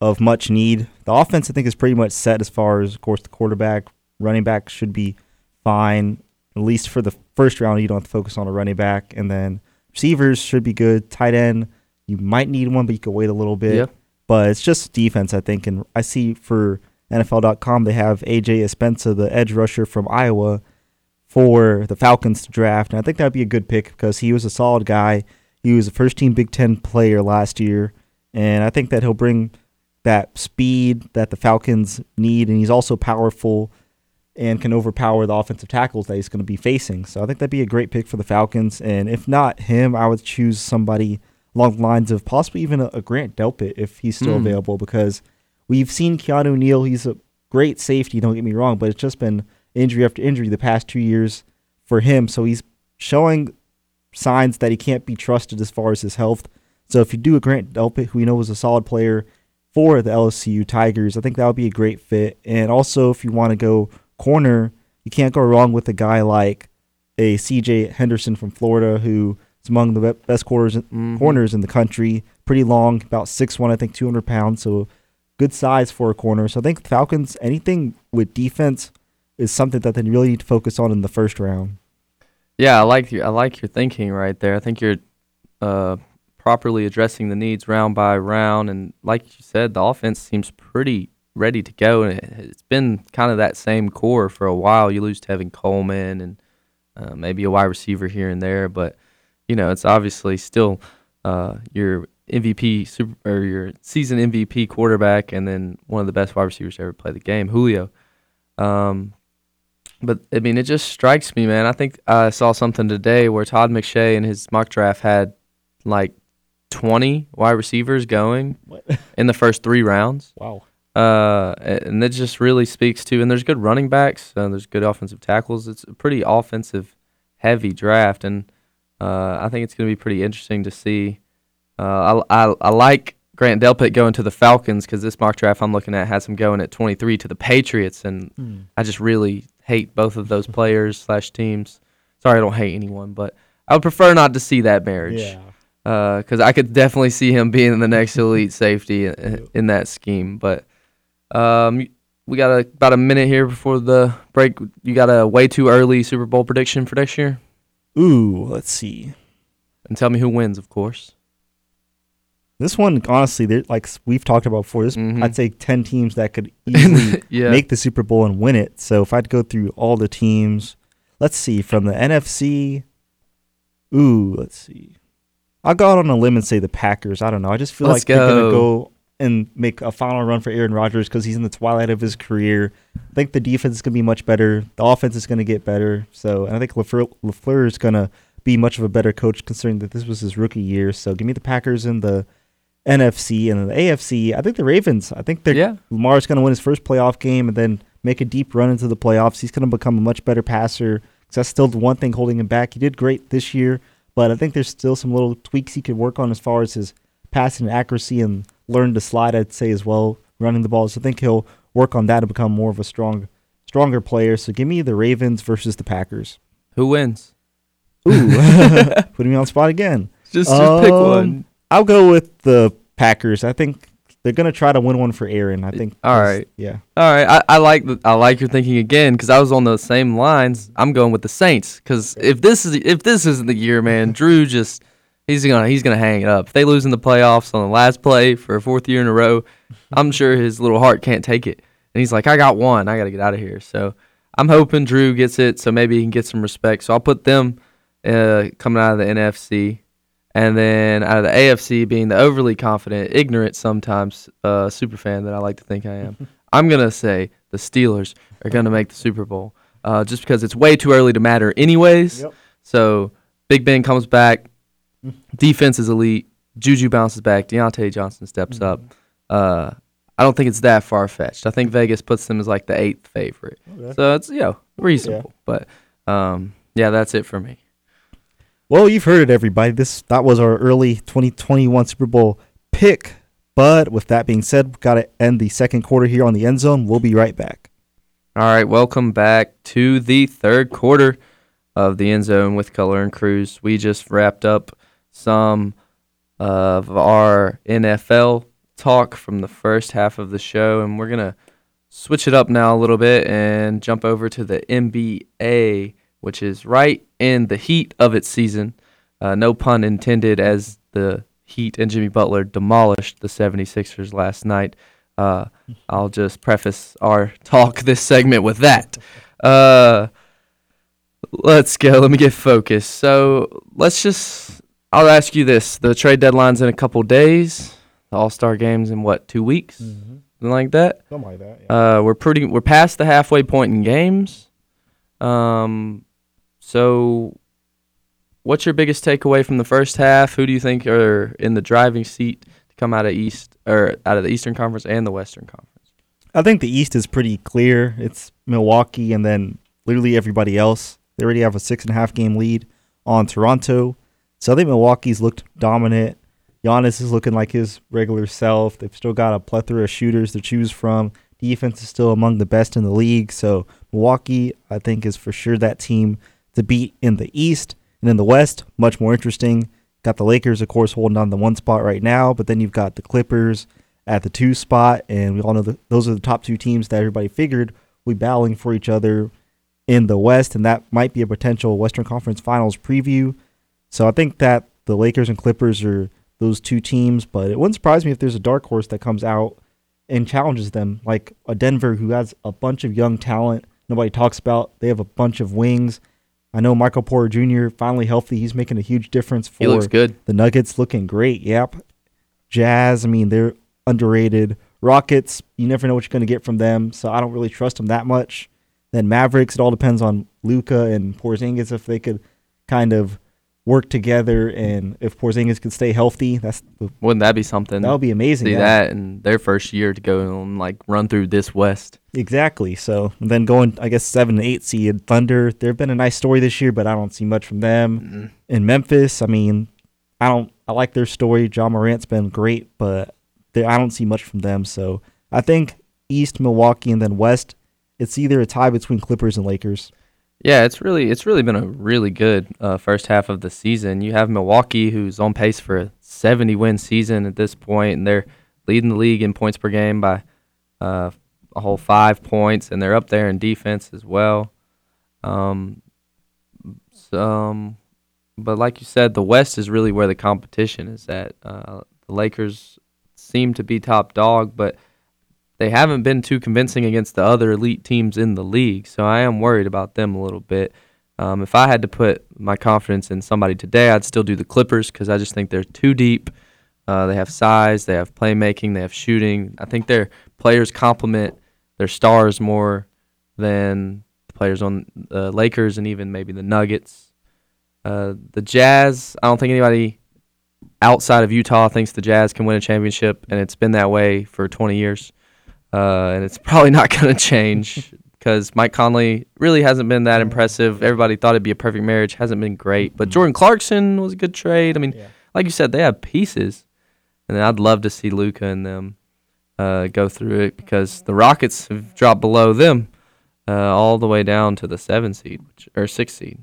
of much need. The offense, I think, is pretty much set as far as, of course, the quarterback, running back should be fine. At least for the first round, you don't have to focus on a running back. And then receivers should be good. Tight end, you might need one, but you could wait a little bit. Yeah. But it's just defense, I think. And I see for NFL.com, they have AJ Epenesa, the edge rusher from Iowa, for the Falcons to draft. And I think that would be a good pick because he was a solid guy. He was a first team Big Ten player last year. And I think that he'll bring that speed that the Falcons need. And he's also powerful and can overpower the offensive tackles that he's going to be facing. So I think that'd be a great pick for the Falcons. And if not him, I would choose somebody along the lines of possibly even a, a Grant Delpit if he's still mm. available because we've seen Keanu Neal. He's a great safety, don't get me wrong, but it's just been injury after injury the past two years for him. So he's showing signs that he can't be trusted as far as his health. So if you do a Grant Delpit, who we know was a solid player for the LSU Tigers, I think that would be a great fit. And also, if you want to go corner, you can't go wrong with a guy like a CJ Henderson from Florida, who is among the best corners mm-hmm. corners in the country. Pretty long, about six one, I think, 200 pounds. So good size for a corner. So I think Falcons, anything with defense is something that they really need to focus on in the first round. Yeah, I like your I like your thinking right there. I think you're uh, properly addressing the needs round by round, and like you said, the offense seems pretty ready to go. And it's been kind of that same core for a while. You lose Tevin Coleman and uh, maybe a wide receiver here and there, but you know it's obviously still uh, your MVP super, or your season MVP quarterback, and then one of the best wide receivers to ever play the game, Julio. Um, but I mean, it just strikes me, man. I think I saw something today where Todd McShay in his mock draft had like 20 wide receivers going What? in the first three rounds. Wow. Uh, and that just really speaks to, and there's good running backs, and there's good offensive tackles. It's a pretty offensive heavy draft, and uh, I think it's going to be pretty interesting to see. Uh, I, I, I like Grant Delpit going to the Falcons because this mock draft I'm looking at has him going at 23 to the Patriots, and Hmm. I just really hate both of those players [LAUGHS] slash teams. Sorry, I don't hate anyone, but I would prefer not to see that marriage Yeah. because I could definitely see him being the next [LAUGHS] elite safety in, in that scheme. But um, we got a, about a minute here before the break. You got a way too early Super Bowl prediction for next year, Ooh, let's see. and tell me who wins, of course. This one, honestly, there- like we've talked about before, this Mhm. I'd say ten teams that could [LAUGHS] easily yeah, make the Super Bowl and win it. So if I'd go through all the teams, let's see from the NFC. Ooh, let's see. I'll go out on a limb and say the Packers. I don't know. I just feel Let's like they're gonna go. go and make a final run for Aaron Rodgers because he's in the twilight of his career. I think the defense is gonna be much better. The offense is gonna get better. So and I think Lafleur, Lafleur is gonna be much of a better coach considering that this was his rookie year. So give me the Packers in the NFC and the AFC. I think the Ravens. I think they're yeah. Lamar's going to win his first playoff game and then make a deep run into the playoffs. He's going to become a much better passer because that's still the one thing holding him back. He did great this year, but I think there's still some little tweaks he could work on as far as his passing accuracy and learn to slide. I'd say as well, running the ball. So I think he'll work on that and become more of a strong, stronger player. So give me the Ravens versus the Packers. Who wins? Ooh, [LAUGHS] [LAUGHS] putting me on the spot again. Just, just pick Um, one. I'll go with the Packers. I think they're going to try to win one for Aaron. I think. All right. Yeah. All right, I, I like the, I like your thinking again because I was on those same lines. I'm going with the Saints because if this is if this isn't the year, man, [LAUGHS] Drew just he's gonna he's gonna hang it up. If they lose in the playoffs on the last play for a fourth year in a row, I'm [LAUGHS] sure his little heart can't take it, and he's like, I got one, I got to get out of here. So I'm hoping Drew gets it, so maybe he can get some respect. So I'll put them uh, coming out of the NFC. And then out of the AFC, being the overly confident, ignorant sometimes uh, super fan that I like to think I am, [LAUGHS] I'm gonna say the Steelers are gonna make the Super Bowl, uh, just because it's way too early to matter, anyways. Yep. So Big Ben comes back, defense is elite, Juju bounces back, Diontae Johnson steps Mm-hmm. up. Uh, I don't think it's that far fetched. I think Vegas puts them as like the eighth favorite, Okay. so it's you know reasonable. But um, yeah, that's it for me. Well, you've heard it, everybody. This that was our early 2021 Super Bowl pick. But with that being said, we've got to end the second quarter here on the end zone. We'll be right back. All right, welcome back to the third quarter of the end zone with Color and Cruz. We just wrapped up some of our NFL talk from the first half of the show, and we're gonna switch it up now a little bit and jump over to the NBA, which is right in the heat of its season. Uh, no pun intended, as the Heat and Jimmy Butler demolished the 76ers last night. Uh, I'll just preface our talk [LAUGHS] this segment with that. Uh, let's go. Let me get focused. So let's just. I'll ask you this: the trade deadline's in a couple days. The All Star games in what two weeks, something like that. Something like that. Uh, we're pretty. We're past the halfway point in games. Um, so what's your biggest takeaway from the first half? Who do you think are in the driving seat to come out of East or out of the Eastern Conference and the Western Conference? I think the East is pretty clear. It's Milwaukee and then literally everybody else. They already have a six and a half game lead on Toronto. So I think Milwaukee's looked dominant. Giannis is looking like his regular self. They've still got a plethora of shooters to choose from. Defense is still among the best in the league. So Milwaukee, I think, is for sure that team to beat in the East. And in the West, much more interesting. Got the Lakers, of course, holding on the one spot right now, but then you've got the Clippers at the two spot, and we all know that those are the top two teams that everybody figured would be battling for each other in the West, and that might be a potential Western Conference Finals preview. So I think that the Lakers and Clippers are those two teams, but it wouldn't surprise me if there's a dark horse that comes out and challenges them, like a Denver who has a bunch of young talent nobody talks about. They have a bunch of wings. I know Michael Porter Jr. finally healthy. He's making a huge difference for He looks good. the Nuggets looking great. Yep. Jazz, I mean, they're underrated. Rockets, you never know what you're going to get from them, so I don't really trust them that much. Then Mavericks, it all depends on Luka and Porzingis if they could kind of work together, and if Porzingis could stay healthy, that's the, Wouldn't that be something? that would be amazing. See that in their first year to go and like run through this West. Exactly. So then going, I guess seven and eight seed Thunder. They've been a nice story this year, but I don't see much from them. Mm-hmm. In Memphis, I mean, I don't. I like their story. Ja Morant's been great, but I don't see much from them. So I think East, Milwaukee, and then West. It's either a tie between Clippers and Lakers. Yeah, it's really it's really been a really good uh, first half of the season. You have Milwaukee, who's on pace for a 70 win season at this point, and they're leading the league in points per game by uh, a whole five points, and they're up there in defense as well. Um, so, um, but like you said, the West is really where the competition is at. Uh, the Lakers seem to be top dog, but they haven't been too convincing against the other elite teams in the league. So I am worried about them a little bit. Um, if I had to put my confidence in somebody today, I'd still do the Clippers because I just think they're too deep. Uh, they have size, they have playmaking, they have shooting. I think their players complement their stars more than the players on the Lakers and even maybe the Nuggets. Uh, the Jazz, I don't think anybody outside of Utah thinks the Jazz can win a championship, and it's been that way for 20 years. Uh, and it's probably not [LAUGHS] going to change [LAUGHS] because Mike Conley really hasn't been that impressive. Everybody thought it'd be a perfect marriage, hasn't been great. But Jordan Clarkson was a good trade. I mean, like you said, they have pieces, and I'd love to see Luka and them uh, go through it because the Rockets have dropped below them uh, all the way down to the seven seed which, or six seed,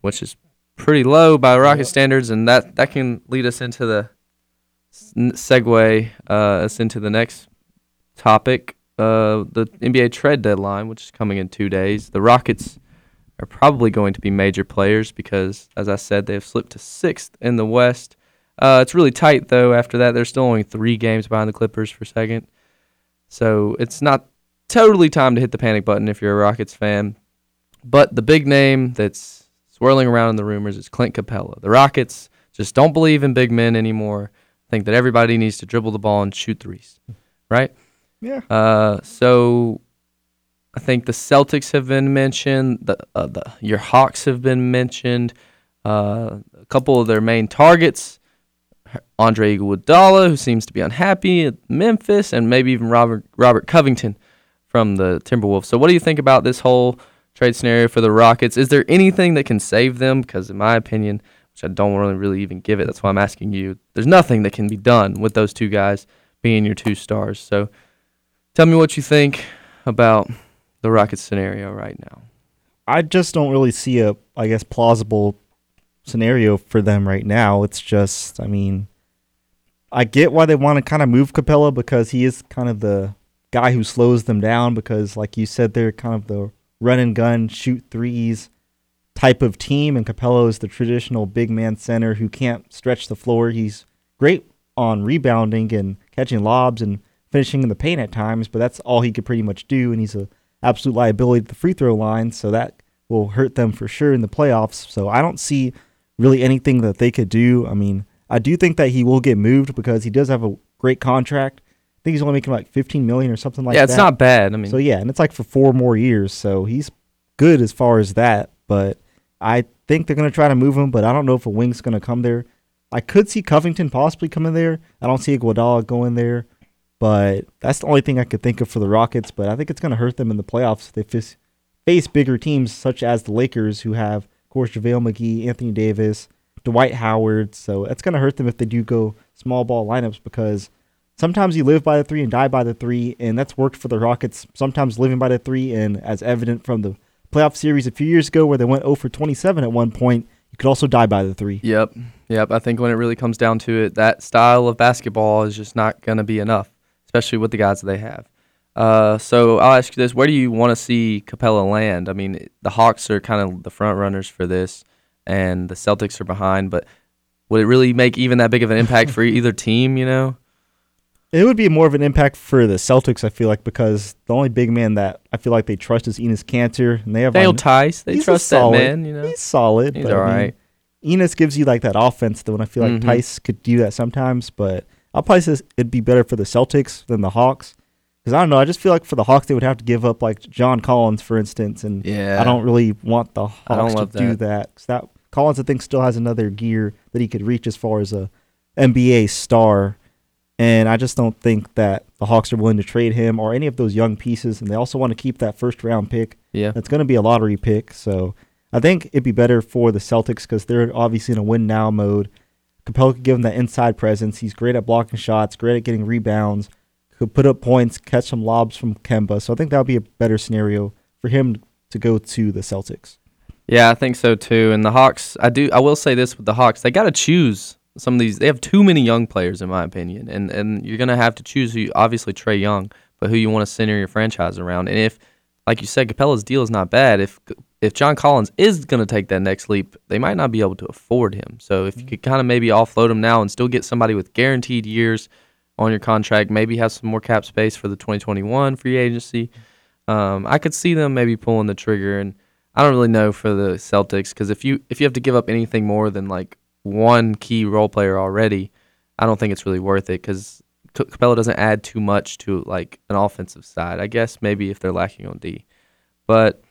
which is pretty low by Rocket standards, and that that can lead us into the segue uh, us into the next topic, uh, the NBA trade deadline, which is coming in two days. The Rockets are probably going to be major players because, as I said, they have slipped to sixth in the West. Uh, it's really tight though. After that, they're still only three games behind the Clippers for second, so it's not totally time to hit the panic button if you're a Rockets fan. But the big name that's swirling around in the rumors is Clint Capela. The Rockets just don't believe in big men anymore. Think that everybody needs to dribble the ball and shoot threes, right? Yeah. Uh, so I think the Celtics have been mentioned. The, uh, the your Hawks have been mentioned. Uh, a couple of their main targets, Andre Iguodala, who seems to be unhappy at Memphis, and maybe even Robert Robert Covington from the Timberwolves. So, what do you think about this whole trade scenario for the Rockets? Is there anything that can save them? Because, in my opinion, which I don't really, really even give it, that's why I'm asking you. There's nothing that can be done with those two guys being your two stars. So, tell me what you think about the Rockets scenario right now. I just don't really see a, I guess, plausible scenario for them right now. It's just, I mean, I get why they want to kind of move Capela because he is kind of the guy who slows them down. Because, like you said, they're kind of the run and gun, shoot threes type of team, and Capela is the traditional big man center who can't stretch the floor. He's great on rebounding and catching lobs and finishing in the paint at times, but that's all he could pretty much do, and he's an absolute liability at the free throw line, so that will hurt them for sure in the playoffs. So I don't see really anything that they could do. I mean, I do think that he will get moved because he does have a great contract. I think he's only making like 15 million or something like that. yeah, that. it's not bad. I mean, So yeah, and it's like for four more years, so he's good as far as that. But I think they're gonna try to move him, but I don't know if a wing's gonna come there. I could see Covington possibly coming there. I don't see Iguodala going there, but that's the only thing I could think of for the Rockets. But I think it's gonna hurt them in the playoffs if they face, face bigger teams such as the Lakers, who have, of course, JaVale McGee, Anthony Davis, Dwight Howard. So it's gonna hurt them if they do go small ball lineups because sometimes you live by the three and die by the three, and that's worked for the Rockets. Sometimes living by the three, and as evident from the playoff series a few years ago where they went 0 for 27 at one point, you could also die by the three. Yep. Yep. I think when it really comes down to it, that style of basketball is just not going to be enough, especially with the guys that they have. Uh, so I'll ask you this: Where do you want to see Capela land? I mean, the Hawks are kind of the front runners for this, and the Celtics are behind. But would it really make even that big of an impact for [LAUGHS] either team? You know? It would be more of an impact for the Celtics, I feel like, because the only big man that I feel like they trust is Enes Kanter, and they have on- Theis, they trust solid- that man. You know, He's solid. he's all I mean. Enes gives you like that offense though, and I feel like Mhm. Theis could do that sometimes. But I'll probably say it'd be better for the Celtics than the Hawks, because I don't know. I just feel like for the Hawks they would have to give up like John Collins, for instance, and Yeah. I don't really want the Hawks to love do that. that. 'cause that Collins, I think, still has another gear that he could reach as far as a NBA star. And I just don't think that the Hawks are willing to trade him or any of those young pieces. And they also want to keep that first round pick. Yeah. That's going to be a lottery pick. So I think it'd be better for the Celtics because they're obviously in a win now mode. Capela could give him that inside presence. He's great at blocking shots, great at getting rebounds, could put up points, catch some lobs from Kemba. So I think that would be a better scenario for him to go to the Celtics. Yeah, I think so too. And the Hawks, I do. I will say this with the Hawks, they got to choose some of these. They have too many young players, in my opinion, and and you're gonna have to choose who. You, obviously, Trae Young, but who you want to center your franchise around. And if, like you said, Capela's deal is not bad. If if John Collins is gonna take that next leap, they might not be able to afford him. So if you could kind of maybe offload him now and still get somebody with guaranteed years on your contract, maybe have some more cap space for the 2021 free agency. Um, I could see them maybe pulling the trigger and I don't really know for the Celtics because if you if you have to give up anything more than like one key role player already, I don't think it's really worth it because Capela doesn't add too much to like an offensive side. I guess maybe if they're lacking on D, but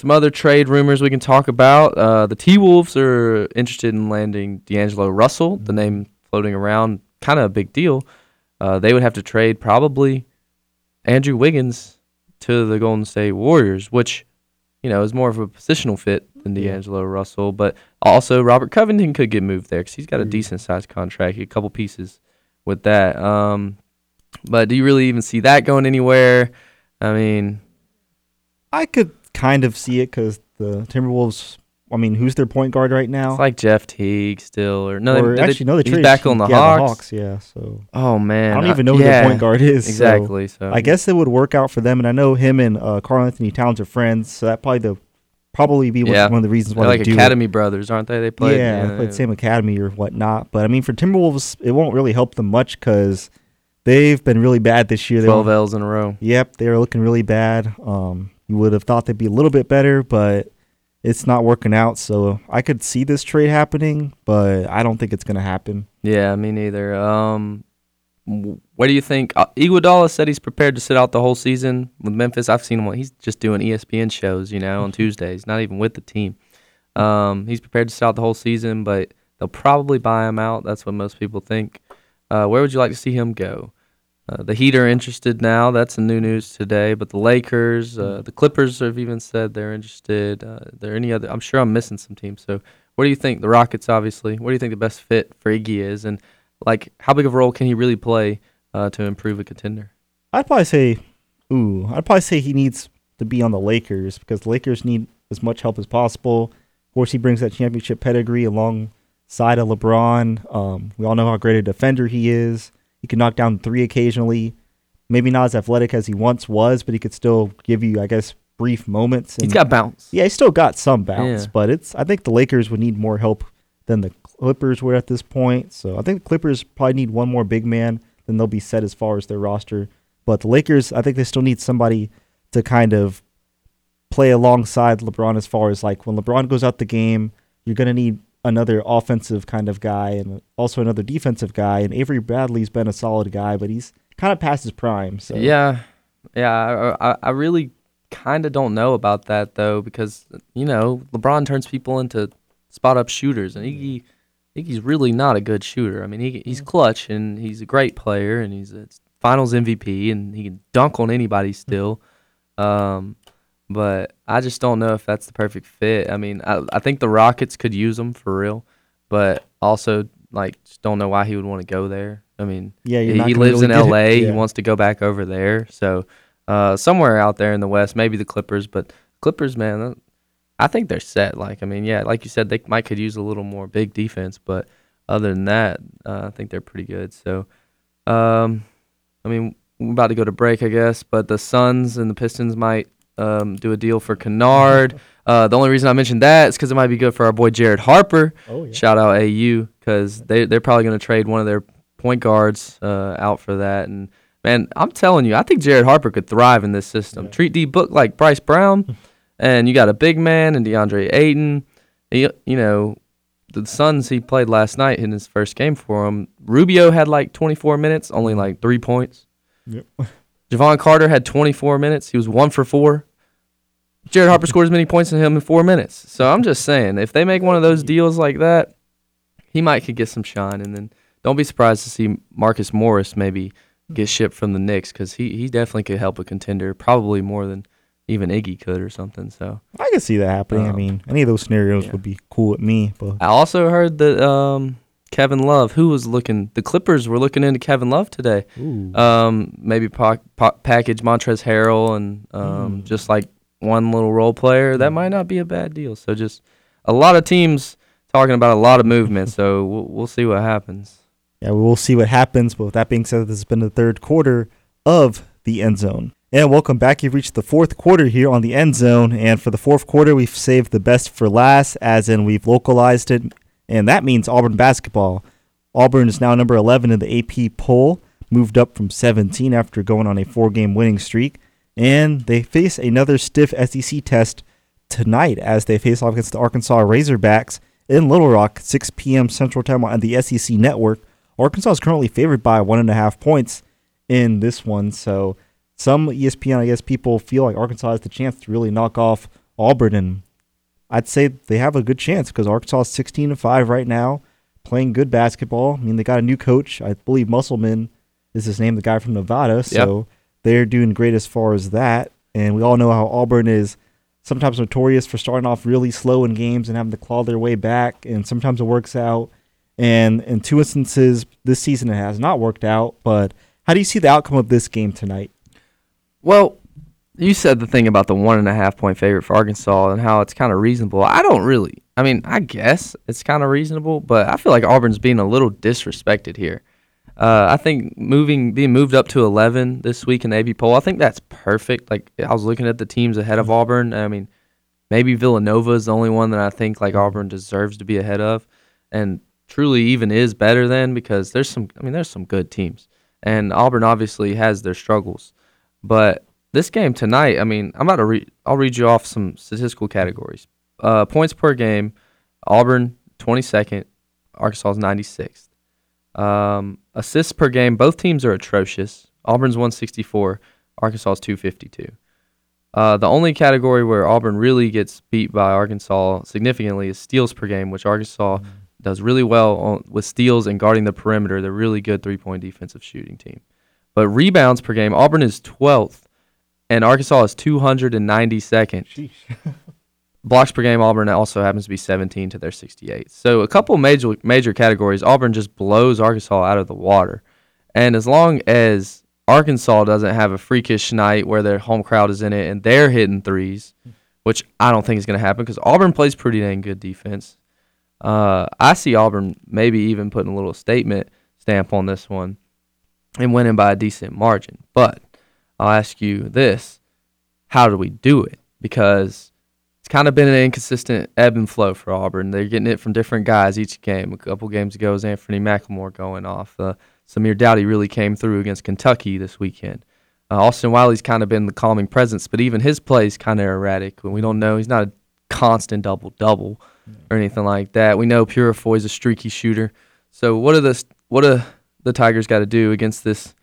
some other trade rumors we can talk about. Uh, the T Wolves are interested in landing D'Angelo Russell, the name floating around, kind of a big deal. Uh, they would have to trade probably Andrew Wiggins to the Golden State Warriors, which you know, is more of a positional fit than. D'Angelo Russell. But also, Robert Covington could get moved there because he's got a Mm. decent sized contract, a couple pieces with that. Um, but do you really even see that going anywhere? I mean, I could kind of see it because the Timberwolves. I mean, who's their point guard right now? it's like Jeff Teague still, or no, or they, actually, no, they he's back on the yeah, Hawks. Yeah, so Oh man, I don't even know who yeah, their point guard is. Exactly. So, I guess it would work out for them, and I know him and uh, Karl-Anthony Towns are friends, so that probably the probably be one, Yeah. one of the reasons why they're they like do Academy brothers, aren't they? They it. played. yeah, they played same academy or whatnot. But I mean, for Timberwolves, it won't really help them much because they've been really bad this year. Twelve L's in a row. Yep, they are looking really bad. Um, you would have thought they'd be a little bit better, but it's not working out. So I could see this trade happening, but I don't think it's going to happen. Yeah, me neither. Um, what do you think? Uh, Iguodala said he's prepared to sit out the whole season with Memphis. I've seen him. He's just doing ESPN shows, you know, on [LAUGHS] Tuesdays. Not even with the team. Um, he's prepared to sit out the whole season, but they'll probably buy him out. That's what most people think. Uh, where would you like to see him go? Uh, the Heat are interested now. That's the new news today. But the Lakers, uh, the Clippers have even said they're interested. Uh, there any other? I'm sure I'm missing some teams. So, what do you think? The Rockets, obviously. What do you think the best fit for Iggy is? And like, how big of a role can he really play uh, to improve a contender? I'd probably say, ooh, I'd probably say he needs to be on the Lakers because the Lakers need as much help as possible. Of course, he brings that championship pedigree alongside of LeBron. Um, we all know how great a defender he is. He can knock down three occasionally. Maybe not as athletic as he once was, but he could still give you, I guess, brief moments. He's got bounce. Yeah, he's still got some bounce, Yeah. but it's. I think the Lakers would need more help than the Clippers were at this point. So I think the Clippers probably need one more big man, then they'll be set as far as their roster. But the Lakers, I think they still need somebody to kind of play alongside LeBron as far as like when LeBron goes out the game, you're gonna need another offensive kind of guy and also another defensive guy. And Avery Bradley's been a solid guy, but he's kind of past his prime. So Yeah, yeah. I, I, I really kind of don't know about that though, because you know LeBron turns people into spot up shooters, and Iggy, Iggy's really not a good shooter. I mean, he he's clutch and he's a great player, and he's a Finals MVP, and he can dunk on anybody still. Um, but I just don't know if that's the perfect fit. I mean, I I think the Rockets could use him for real, but also like just don't know why he would want to go there. I mean, yeah, he he lives in really get LA. [LAUGHS] it. He wants to go back over there. So uh, somewhere out there in the West, maybe the Clippers. But Clippers, man, I think they're set. Like I mean, yeah, like you said, they might could use a little more big defense, but other than that, uh, I think they're pretty good. So, um, I mean, we're about to go to break, I guess. But the Suns and the Pistons might um, do a deal for Kennard. Uh, the only reason I mentioned that is because it might be good for our boy Jared Harper. Oh yeah. Shout out AU because they they're probably going to trade one of their point guards uh, out for that. And man, I'm telling you, I think Jared Harper could thrive in this system. Yeah. Treat D Book like Bryce Brown, [LAUGHS] and you got a big man and DeAndre Ayton. You, you know, the Suns he played last night in his first game for him. Rubio had like 24 minutes, only like three points. Yep. [LAUGHS] Jevon Carter had 24 minutes. He was one for four. Jared Harper scored as many points than him in four minutes. So I'm just saying, if they make one of those deals like that, he might could get some shine. And then don't be surprised to see Marcus Morris maybe get shipped from the Knicks because he, he definitely could help a contender, probably more than even Iggy could or something. So I can see that happening. I Um, mean, any of those scenarios yeah. would be cool with me. But I also heard that um, Kevin Love, who was looking, the Clippers were looking into Kevin Love today. Um, maybe pa- pa- package Montrezl Harrell and um, Mm. just like one little role player. That mm-hmm. might not be a bad deal. So just a lot of teams talking about a lot of movement. [LAUGHS] so we'll, we'll see what happens. yeah, we'll see what happens. But with that being said, this has been the third quarter of the end zone. And welcome back. You've reached the fourth quarter here on the end zone. And for the fourth quarter, we've saved the best for last, as in we've localized it. And that means Auburn basketball. Auburn is now number 11 in the AP poll, moved up from 17 after going on a four game winning streak. And they face another stiff SEC test tonight as they face off against the Arkansas Razorbacks in Little Rock, 6 p.m. Central Time on the SEC Network. Arkansas is currently favored by one and a half points in this one. So some ESPN, I guess, people feel like Arkansas has the chance to really knock off Auburn, and I'd say they have a good chance because Arkansas is 16 and five right now, playing good basketball. I mean, they got a new coach. I believe Musselman is his name, the guy from Nevada. So they're doing great as far as that. And we all know how Auburn is sometimes notorious for starting off really slow in games and having to claw their way back. And sometimes it works out. And in two instances this season, it has not worked out. But how do you see the outcome of this game tonight? Well, you said the thing about the one and a half point favorite for Arkansas and how it's kind of reasonable. I don't really. I mean, I guess it's kind of reasonable, but I feel like Auburn's being a little disrespected here. Uh, I think moving being moved up to 11 this week in the AP poll, I think that's perfect. Like I was looking at the teams ahead of Auburn. I mean, maybe Villanova is the only one that I think like Auburn deserves to be ahead of, and truly even is better than because there's some. I mean, there's some good teams, and Auburn obviously has their struggles, but this game tonight, I mean, I'm about to read. I'll read you off some statistical categories. Uh, points per game, Auburn 22nd, Arkansas 96th. Um, assists per game, both teams are atrocious. Auburn's 164, Arkansas is 252. Uh, the only category where Auburn really gets beat by Arkansas significantly is steals per game, which Arkansas does really well on, with steals and guarding the perimeter. They're really good three point defensive shooting team. But rebounds per game, Auburn is 12th, and Arkansas is 292nd. [LAUGHS] Blocks per game, Auburn also happens to be 17 to their 68. So a couple major major categories, Auburn just blows Arkansas out of the water. And as long as Arkansas doesn't have a freakish night where their home crowd is in it and they're hitting threes, which I don't think is going to happen because Auburn plays pretty dang good defense. Uh, I see Auburn maybe even putting a little statement stamp on this one and winning by a decent margin. But I'll ask you this how do we do it? Because kind of been an inconsistent ebb and flow for Auburn. They're getting it from different guys each game. A couple games ago was Anthony McLemore going off. Uh, Samir Doughty really came through against Kentucky this weekend. Uh, Austin Wiley's kind of been the calming presence, but even his play is kind of erratic. We don't know. He's not a constant double double or anything like that. We know Purifoy's a streaky shooter. So what are the what are the Tigers got to do against this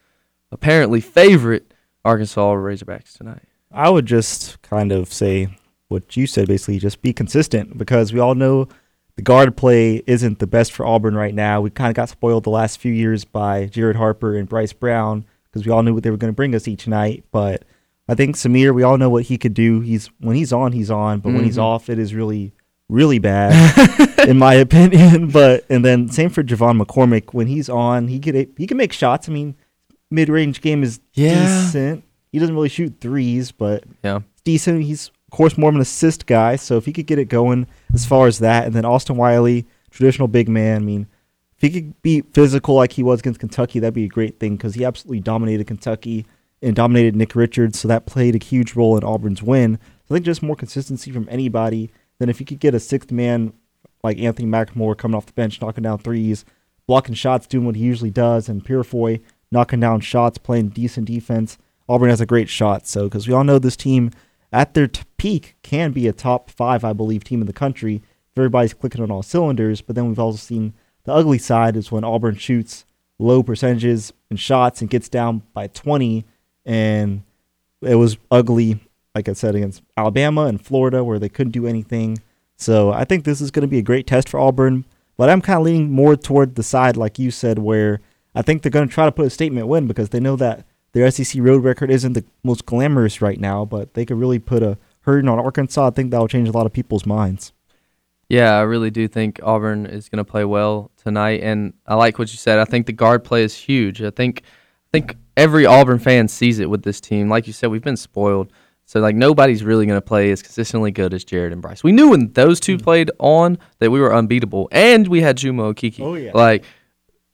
apparently favorite Arkansas Razorbacks tonight? I would just kind of say what you said, basically, just be consistent because we all know the guard play isn't the best for Auburn right now. We kind of got spoiled the last few years by Jared Harper and Bryce Brown because we all knew what they were going to bring us each night. But I think Samir, we all know what he could do. He's when he's on, he's on, but when he's Mhm. off, it is really, really bad, [LAUGHS] in my opinion. [LAUGHS] But and then same for J'Von McCormick. When he's on, he could he can make shots. I mean, mid range game is Yeah. decent. He doesn't really shoot threes, but Yeah. decent. He's course more of an assist guy, so if he could get it going as far as that, and then Austin Wiley, traditional big man. I mean, if he could be physical like he was against Kentucky, that'd be a great thing because he absolutely dominated Kentucky and dominated Nick Richards, so that played a huge role in Auburn's win. So I think just more consistency from anybody. Then if you could get a sixth man like Anthony McLemore coming off the bench, knocking down threes, blocking shots, doing what he usually does, and Purifoy knocking down shots, playing decent defense. Auburn has a great shot, so because we all know this team at their t- peak can be a top five, I believe, team in the country. If everybody's clicking on all cylinders, but then we've also seen the ugly side is when Auburn shoots low percentages and shots and gets down by 20, and it was ugly like I said, against Alabama and Florida, where they couldn't do anything. So I think this is going to be a great test for Auburn. But I'm kind of leaning more toward the side, like you said, where I think they're going to try to put a statement win because they know that their SEC road record isn't the most glamorous right now, but they could really put a hurting on Arkansas. I think that'll change a lot of people's minds. Yeah, I really do think Auburn is going to play well tonight, and I like what you said. I think the guard play is huge. I think, I think every Auburn fan sees it with this team. Like you said, we've been spoiled. So like nobody's really going to play as consistently good as Jared and Bryce. We knew when those two mm. played on that we were unbeatable, and we had Chuma Okeke. Oh yeah. Like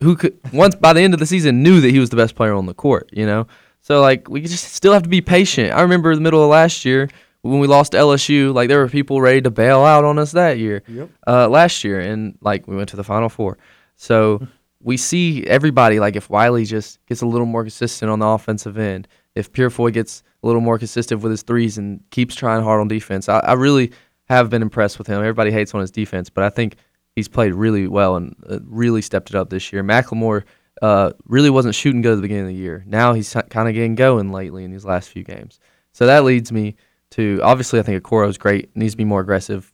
who could once by the end of the season knew that he was the best player on the court. You know. So like we just still have to be patient. I remember the middle of last year when we lost LSU, like there were people ready to bail out on us that year, yep. uh, last year, and like we went to the Final Four. So [LAUGHS] we see everybody like if Wiley just gets a little more consistent on the offensive end, if Purifoy gets a little more consistent with his threes and keeps trying hard on defense, I, I really have been impressed with him. Everybody hates on his defense, but I think he's played really well and uh, really stepped it up this year. McLemore uh, really wasn't shooting good at the beginning of the year. Now he's kind of getting going lately in these last few games. So that leads me to obviously I think Okoro is great, needs to be more aggressive.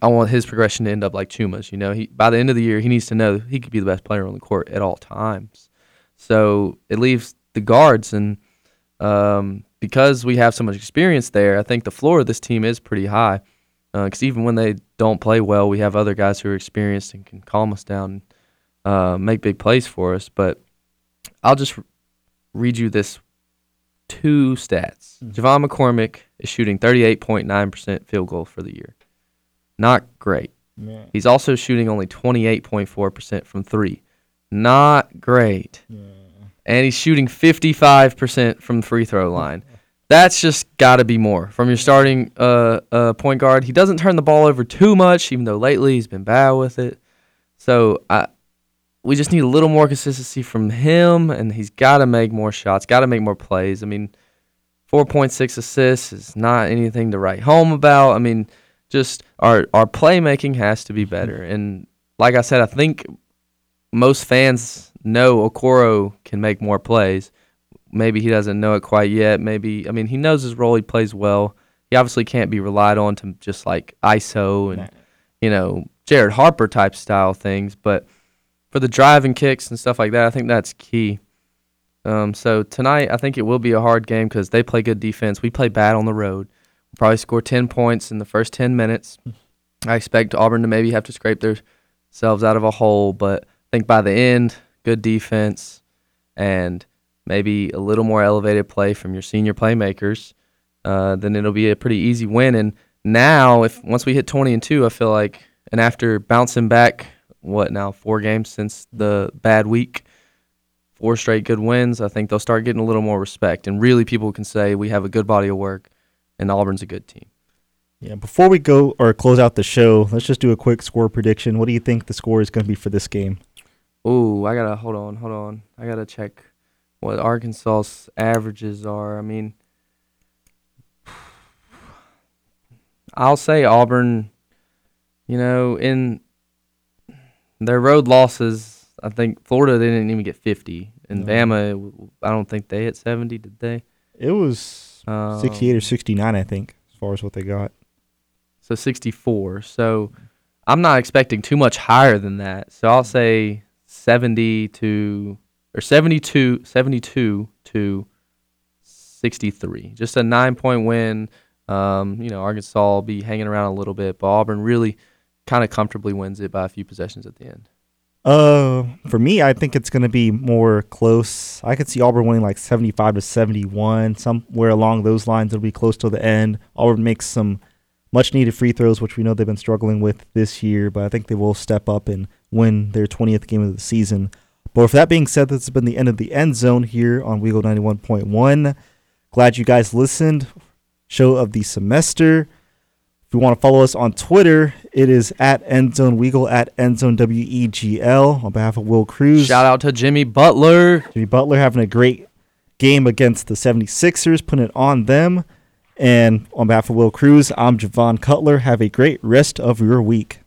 I want his progression to end up like Chuma's. You know, he by the end of the year he needs to know he could be the best player on the court at all times. So it leaves the guards and um, because we have so much experience there, I think the floor of this team is pretty high. Because uh, even when they don't play well, we have other guys who are experienced and can calm us down, and, uh, make big plays for us. But I'll just read you this two stats. Mm-hmm. J'Von McCormick is shooting 38.9% field goal for the year. Not great. Man. He's also shooting only 28.4% from three. Not great. Yeah. And he's shooting 55% from the free throw line. That's just got to be more from your starting uh, uh, point guard. He doesn't turn the ball over too much, even though lately he's been bad with it. So I, we just need a little more consistency from him, and he's got to make more shots, got to make more plays. I mean, 4.6 assists is not anything to write home about. I mean, just our our playmaking has to be better. And like I said, I think most fans know Okoro can make more plays. Maybe he doesn't know it quite yet. Maybe I mean he knows his role. He plays well. He obviously can't be relied on to just like ISO and you know Jared Harper type style things, but for the driving kicks and stuff like that, I think that's key. Um, so tonight, I think it will be a hard game because they play good defense. We play bad on the road. We'll probably score 10 points in the first 10 minutes. I expect Auburn to maybe have to scrape themselves out of a hole, but I think by the end, good defense and maybe a little more elevated play from your senior playmakers, uh, then it'll be a pretty easy win. And now, if once we hit 20 and 2, I feel like, and after bouncing back what now four games since the bad week, four straight good wins. I think they'll start getting a little more respect, and really people can say we have a good body of work, and Auburn's a good team. Yeah. Before we go or close out the show, let's just do a quick score prediction. What do you think the score is going to be for this game? Ooh, I gotta hold on, hold on. I gotta check what Arkansas's averages are. I mean, I'll say Auburn. You know, in their road losses, I think Florida they didn't even get 50, and no. Bama, I don't think they hit 70. Did they? It was um, 68 or 69, I think, as far as what they got. So 64. So I'm not expecting too much higher than that. So I'll say 70 to or 72, 72 to 63. Just a nine point win. Um, you know, Arkansas will be hanging around a little bit, but Auburn really kind of comfortably wins it by a few possessions at the end? Uh, for me, I think it's going to be more close. I could see Auburn winning like 75 to 71, somewhere along those lines. It'll be close to the end. Auburn makes some much needed free throws, which we know they've been struggling with this year, but I think they will step up and win their 20th game of the season. But with that being said, this has been the end of the end zone here on Weagle 91.1. Glad you guys listened. Show of the semester. If you want to follow us on Twitter, it is at Endzone Weagle at Endzone W E G L on behalf of Wil Cruz. Shout out to Jimmy Butler. Jimmy Butler having a great game against the 76ers, putting it on them. And on behalf of Wil Cruz, I'm Jovan Cutler. Have a great rest of your week.